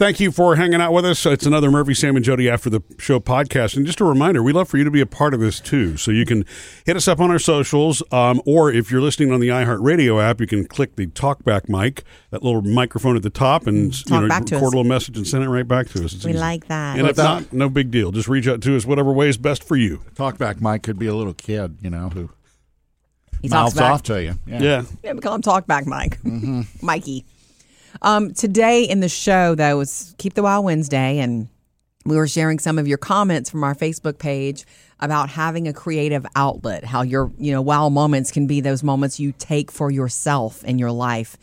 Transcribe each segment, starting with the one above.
Thank you for hanging out with us. It's another Murphy, Sam, and Jody After the Show podcast. And just a reminder, we love for you to be a part of this too. So you can hit us up on our socials, um, or if you're listening on the iHeartRadio app, you can click the talkback mic, that little microphone at the top, and Talk you know, back to record us. a little message and send it right back to us. It's We easy. like that. And if not, no big deal. Just reach out to us whatever way is best for you. Talkback mic could be a little kid, you know, who He talks mouths back. off to you. Yeah. Yeah. Yeah, we call him Talkback Mike. Mikey. Um, today in the show, though, was Keep the Wild Wednesday, and we were sharing some of your comments from our Facebook page about having a creative outlet, how your, you know, wow moments can be those moments you take for yourself in your life.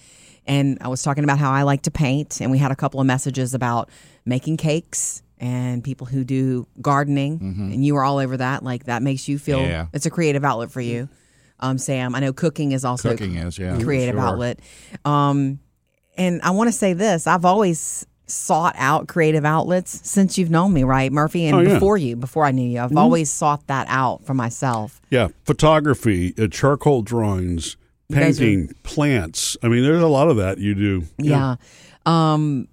And I was talking about how I like to paint, and we had a couple of messages about making cakes and people who do gardening, and you were all over that. Like that makes you feel Yeah. it's a creative outlet for you. Um, Sam, I know cooking is also Cooking is, yeah, creative sure. outlet. Um, and I want to say this: I've always sought out creative outlets since you've known me, right, Murphy, and Oh, yeah. before you, before I knew you. I've always sought that out for myself. Yeah. Photography, uh, charcoal drawings, guys are- painting, plants. I mean, there's a lot of that you do. Yeah. Um,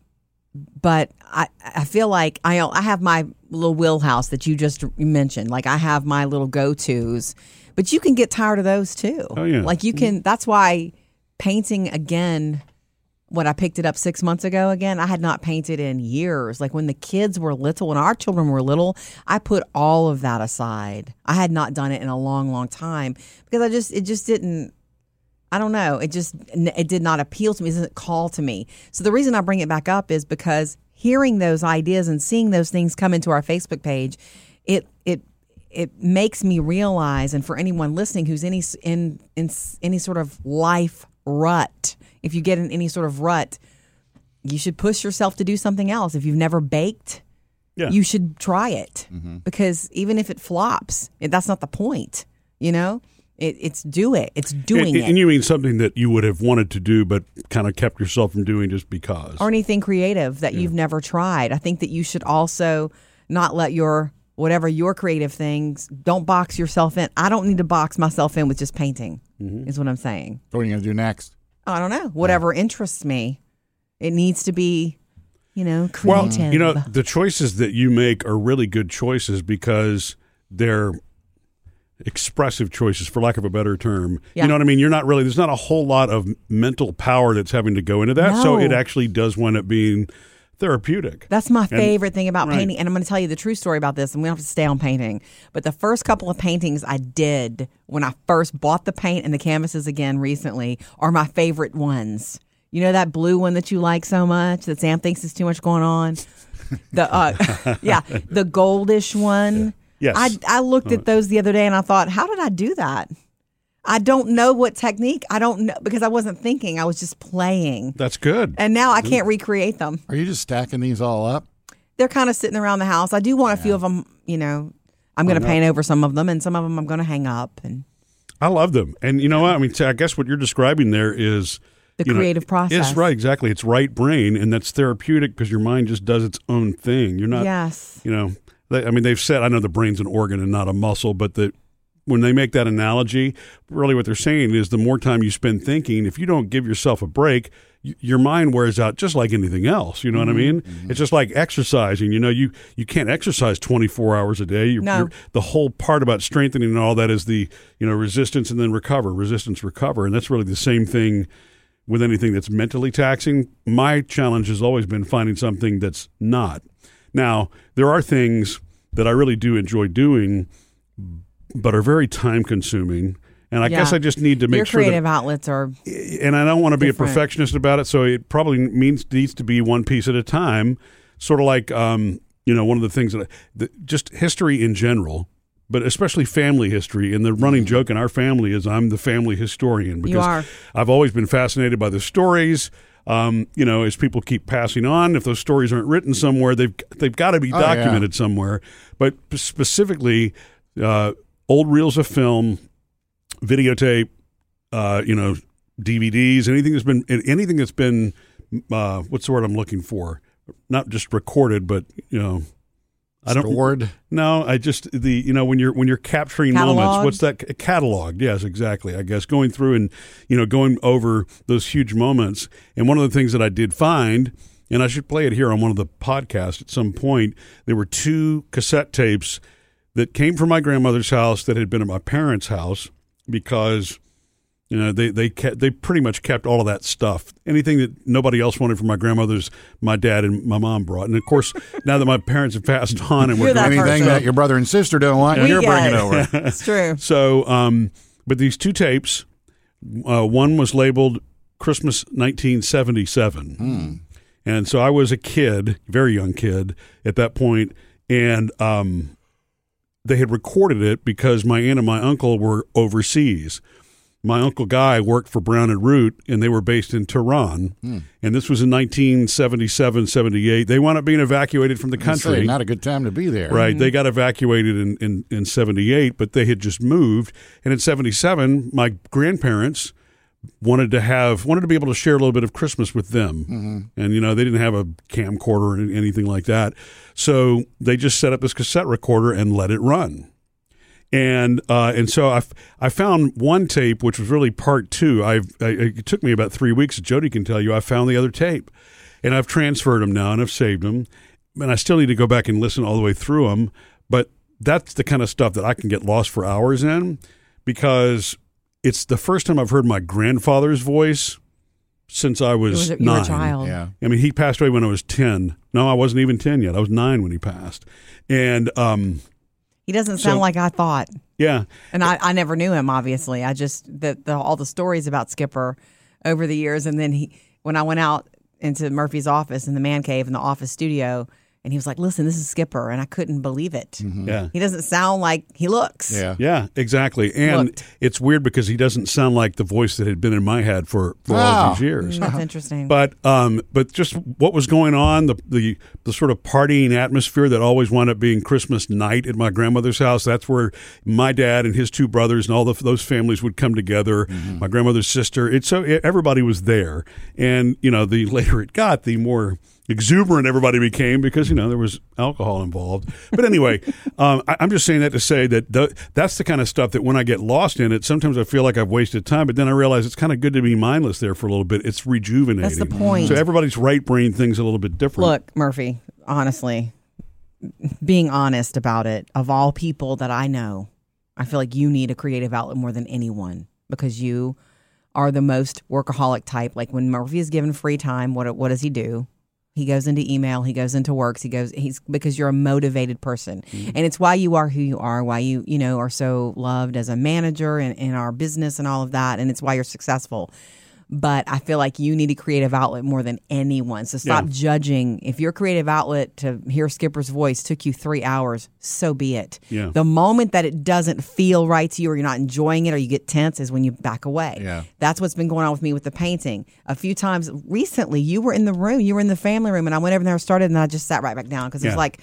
but I, I feel like I I have my little wheelhouse that you just mentioned. Like I have my little go tos, but you can get tired of those too. Oh, yeah. Like you can. That's why painting again. What I picked it up six months ago again. I had not painted in years. Like when the kids were little, when our children were little, I put all of that aside. I had not done it in a long, long time because I just it just didn't. I don't know. It just it did not appeal to me. It doesn't call to me. So the reason I bring it back up is because hearing those ideas and seeing those things come into our Facebook page, it it it makes me realize, and for anyone listening who's any in in any sort of life rut, if you get in any sort of rut, you should push yourself to do something else. If you've never baked, Yeah. you should try it mm-hmm. because even if it flops, it, that's not the point. You know, it, it's do it. It's doing and, it. and you mean something that you would have wanted to do, but kind of kept yourself from doing just because. or anything creative that you've never tried. I think that you should also not let your whatever your creative things don't box yourself in. I don't need to box myself in with just painting. Mm-hmm. Is what I'm saying. What are you going to do next? I don't know. Whatever interests me, it needs to be, you know, creative. well, you know, the choices that you make are really good choices because they're expressive choices, for lack of a better term. Yeah. You know what I mean? You're not really, there's not a whole lot of mental power that's having to go into that. So it actually does wind up being therapeutic. That's my favorite thing about right. painting. And I'm going to tell you the true story about this, and we don't have to stay on painting. But the first couple of paintings I did when I first bought the paint and the canvases again recently are my favorite ones. You know that blue one that you like so much that Sam thinks is too much going on? The uh, yeah, the goldish one. Yes. I I looked at those the other day and I thought, how did I do that? I don't know what technique. I don't know because I wasn't thinking. I was just playing. That's good. And now I can't recreate them Are you just stacking these all up? they're kind of sitting around the house. I do want a few of them. You know, I'm going to paint over some of them, and some of them I'm going to hang up. And I love them. And you know what? I mean, I guess what you're describing there is The you know, creative process. It's right, exactly. It's right brain, and that's therapeutic because your mind just does its own thing. You're not, yes, you know, they, I mean, they've said, I know the brain's an organ and not a muscle, but that when they make that analogy, really what they're saying is the more time you spend thinking, if you don't give yourself a break, y- your mind wears out just like anything else. You know what I mm-hmm. mean? Mm-hmm. It's just like exercising. You know, you you can't exercise 24 hours a day. You're, No. you're- the whole part about strengthening and all that is the you know resistance and then recover, resistance, recover, and that's really the same thing with anything that's mentally taxing. My challenge has always been finding something that's not. Now, there are things that I really do enjoy doing, but are very time consuming. And I guess I just need to make your sure that creative outlets are. and I don't want to be Different. a perfectionist about it. So it probably means needs to be one piece at a time, sort of like um, you know one of the things that, I, that just history in general, but especially family history. And the running joke in our family is I'm the family historian because are. I've always been fascinated by the stories. Um, you know, as people keep passing on, if those stories aren't written somewhere, they've they've got to be Oh, yeah. documented somewhere. But specifically, uh, old reels of film, videotape, uh, you know, DVDs, anything that's been anything that's been uh, what's the word I'm looking for? Not just recorded, but you know, I don't. Stored. No, I just the you know when you're when you're capturing moments. What's that cataloged? Yes, exactly. I guess going through and you know going over those huge moments. And one of the things that I did find and I should play it here on one of the podcasts at some point. There were two cassette tapes that came from my grandmother's house that had been at my parents' house because you know they they kept, they pretty much kept all of that stuff. Anything that nobody else wanted from my grandmother's, my dad and my mom brought. And of course, now that my parents have passed on and we're You're that going- Anything person. that your brother and sister don't want, We you're get bringing it. over. It's true. So, um, but these two tapes, uh, one was labeled Christmas 1977. And so I was a kid, very young kid at that point, and um, they had recorded it because my aunt and my uncle were overseas. My uncle Guy worked for Brown and Root, and they were based in Tehran. Hmm. And this was in 1977, 78. They wound up being evacuated from the Say, country. not a good time to be there. Right. They mm-hmm. got evacuated in, in, in 78, but they had just moved. And in 77, my grandparents wanted to have wanted to be able to share a little bit of Christmas with them. And you know, they didn't have a camcorder or anything like that. So they just set up this cassette recorder and let it run. And uh, and so I, f- I found one tape which was really part two. I've I, it took me about three weeks. Jody can tell you. I found the other tape, and I've transferred them now and I've saved them, and I still need to go back and listen all the way through them. But that's the kind of stuff that I can get lost for hours in, because it's the first time I've heard my grandfather's voice since I was, was a, nine. child. Yeah. I mean, he passed away when I was ten. No, I wasn't even ten yet. I was nine when he passed, and um, He doesn't sound So- like I thought. yeah, And I, I never knew him, obviously. I just, the, the, all the stories about Skipper over the years. And then he, when I went out into Murphy's office in the man cave in the office studio, and he was like, listen, this is Skipper. And I couldn't believe it. Mm-hmm. yeah. He doesn't sound like he looks. Yeah. Yeah, exactly. And Looked. it's weird because he doesn't sound like the voice that had been in my head for, for all Oh. these years. Mm, that's interesting. But um, but just what was going on, the, the the sort of partying atmosphere that always wound up being Christmas night at my grandmother's house. That's where my dad and his two brothers and all the, those families would come together. Mm-hmm. My grandmother's sister. It's so everybody was there, and you know, the later it got, the more exuberant everybody became because you know there was alcohol involved. But anyway, um, I, I'm just saying that to say that the, that's the kind of stuff that when I get lost in it, sometimes I feel like I've wasted time. But then I realize it's kind of good to be mindless there for a little bit. It's rejuvenating. That's the point. So everybody's right brain thing's a little bit different. Look, Murphy, honestly, being honest about it, of all people that I know, I feel like you need a creative outlet more than anyone because you are the most workaholic type. Like when Murphy is given free time, what what does he do? He goes into email, he goes into works, he goes he's because you're a motivated person. Mm-hmm. And it's why you are who you are, why you, you know, are so loved as a manager in, in our business and all of that. And it's why you're successful. But I feel like you need a creative outlet more than anyone. So stop Yeah. judging. If your creative outlet to hear Skipper's voice took you three hours, so be it. Yeah. The moment that it doesn't feel right to you or you're not enjoying it or you get tense is when you back away. Yeah. That's what's been going on with me with the painting. A few times recently, you were in the room, you were in the family room, and I went over there and started, and I just sat right back down because it was like,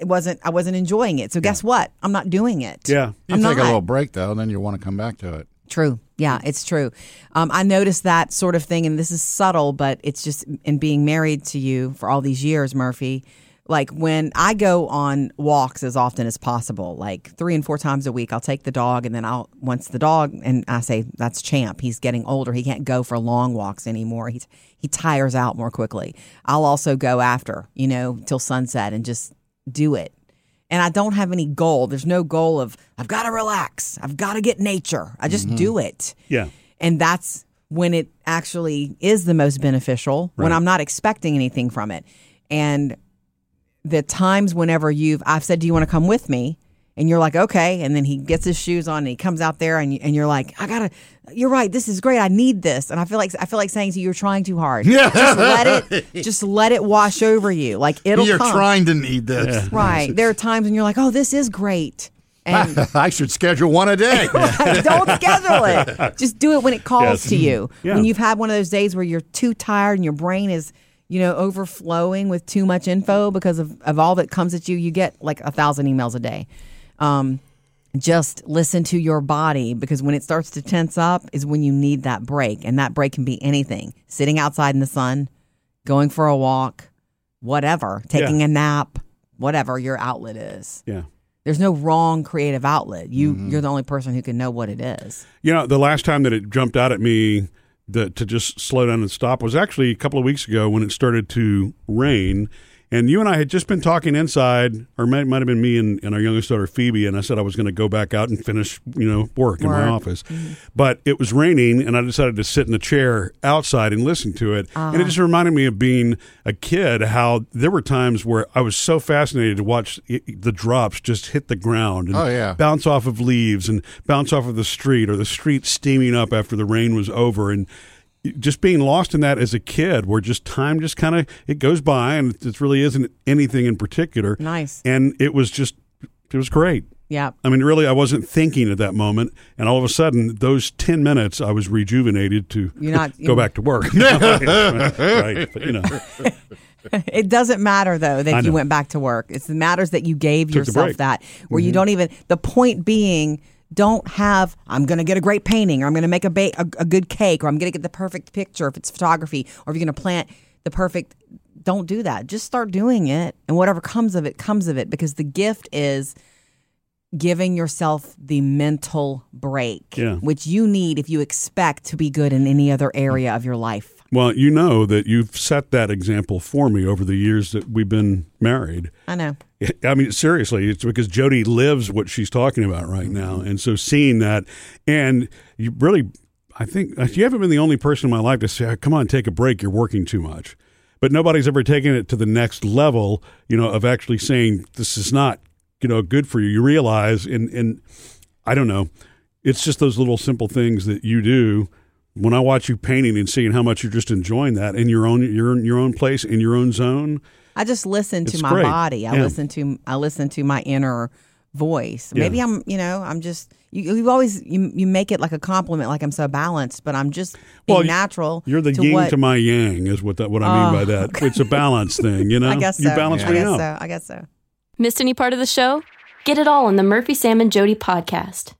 it wasn't, I wasn't enjoying it. So guess what? I'm not doing it. Yeah. You I'm take not. a little break though, and then you want to come back to it. True. Yeah, it's true. Um, I noticed that sort of thing, and this is subtle, but it's just in being married to you for all these years, Murphy. Like when I go on walks as often as possible, like three and four times a week, I'll take the dog, and then I'll once the dog, and I say that's Champ. He's getting older; he can't go for long walks anymore. He he tires out more quickly. I'll also go after, you know, till sunset and just do it and I don't have any goal. There's no goal of I've got to relax. I've got to get nature. I just mm-hmm. do it. Yeah. And that's when it actually is the most beneficial when I'm not expecting anything from it. And the times whenever you've I've said, "Do you want to come with me?" And you're like, "Okay." And then he gets his shoes on and he comes out there and you, and you're like, "I got to you're right. This is great. I need this." And I feel like I feel like saying to you, "You're trying too hard." Yeah. Just let it just let it wash over you. Like it'll You're come. trying to need this. Right. There are times when you're like, oh, this is great. And I should schedule one a day. don't schedule it. Just do it when it calls Yes. to you. Mm-hmm. Yeah. When you've had one of those days where you're too tired and your brain is, you know, overflowing with too much info because of, of all that comes at you, you get like a thousand emails a day. Um, just listen to your body because when it starts to tense up is when you need that break. And that break can be anything sitting outside in the sun, going for a walk, whatever, taking Yeah. a nap, whatever your outlet is. Yeah. There's no wrong creative outlet. You Mm-hmm. you're the only person who can know what it is. You know, the last time that it jumped out at me the, to just slow down and stop was actually a couple of weeks ago when it started to rain. And you and I had just been talking inside, or might, might have been me and, and our youngest daughter Phoebe, and I said I was going to go back out and finish, you know, work, in my Work. office. Mm-hmm. But it was raining, and I decided to sit in the chair outside and listen to it. And it uh-huh. just reminded me of being a kid. How there were times where I was so fascinated to watch i the drops just hit the ground and Oh, yeah. bounce off of leaves and bounce off of the street, or the street steaming up after the rain was over, and just being lost in that as a kid where just time just kind of it goes by and it really isn't anything in particular Nice. and it was just it was great Yeah. i mean really i wasn't thinking at that moment and all of a sudden those 10 minutes i was rejuvenated to not- go back to work right but you know It doesn't matter though that you went back to work. It's, it matters that you gave Took yourself. Mm-hmm. that, where you don't even. The point being, don't have. I'm going to get a great painting, or I'm going to make a, ba- a a good cake, or I'm going to get the perfect picture if it's photography, or if you're going to plant the perfect. Don't do that. Just start doing it, and whatever comes of it comes of it. Because the gift is giving yourself the mental break, Yeah. which you need if you expect to be good in any other area of your life. well you know that you've set that example for me over the years that we've been married I know. I mean, seriously, it's because Jody lives what she's talking about right now. Mm-hmm. And so seeing that, and you really, I think uh, you haven't been the only person in my life to say, ah, come on, take a break. You're working too much. But nobody's ever taken it to the next level, you know, of actually saying, this is not, you know, good for you. You realize, and, and I don't know, it's just those little simple things that you do. When I watch you painting and seeing how much you're just enjoying that in your own, your, your own place, in your own zone, I just listen to my great. body. I Yeah. listen to I listen to my inner voice. Yeah. Maybe I'm, you know, I'm just you, you always you, you make it like a compliment, like I'm so balanced, but I'm just being Well, natural. You're the to yin what, to my yang, is what that what I mean by Oh, that. It's a balance thing, you know. I guess you so. balance I me guess out. so. I guess so. Missed any part of the show? Get it all on the Murphy, Sam, and Jody podcast.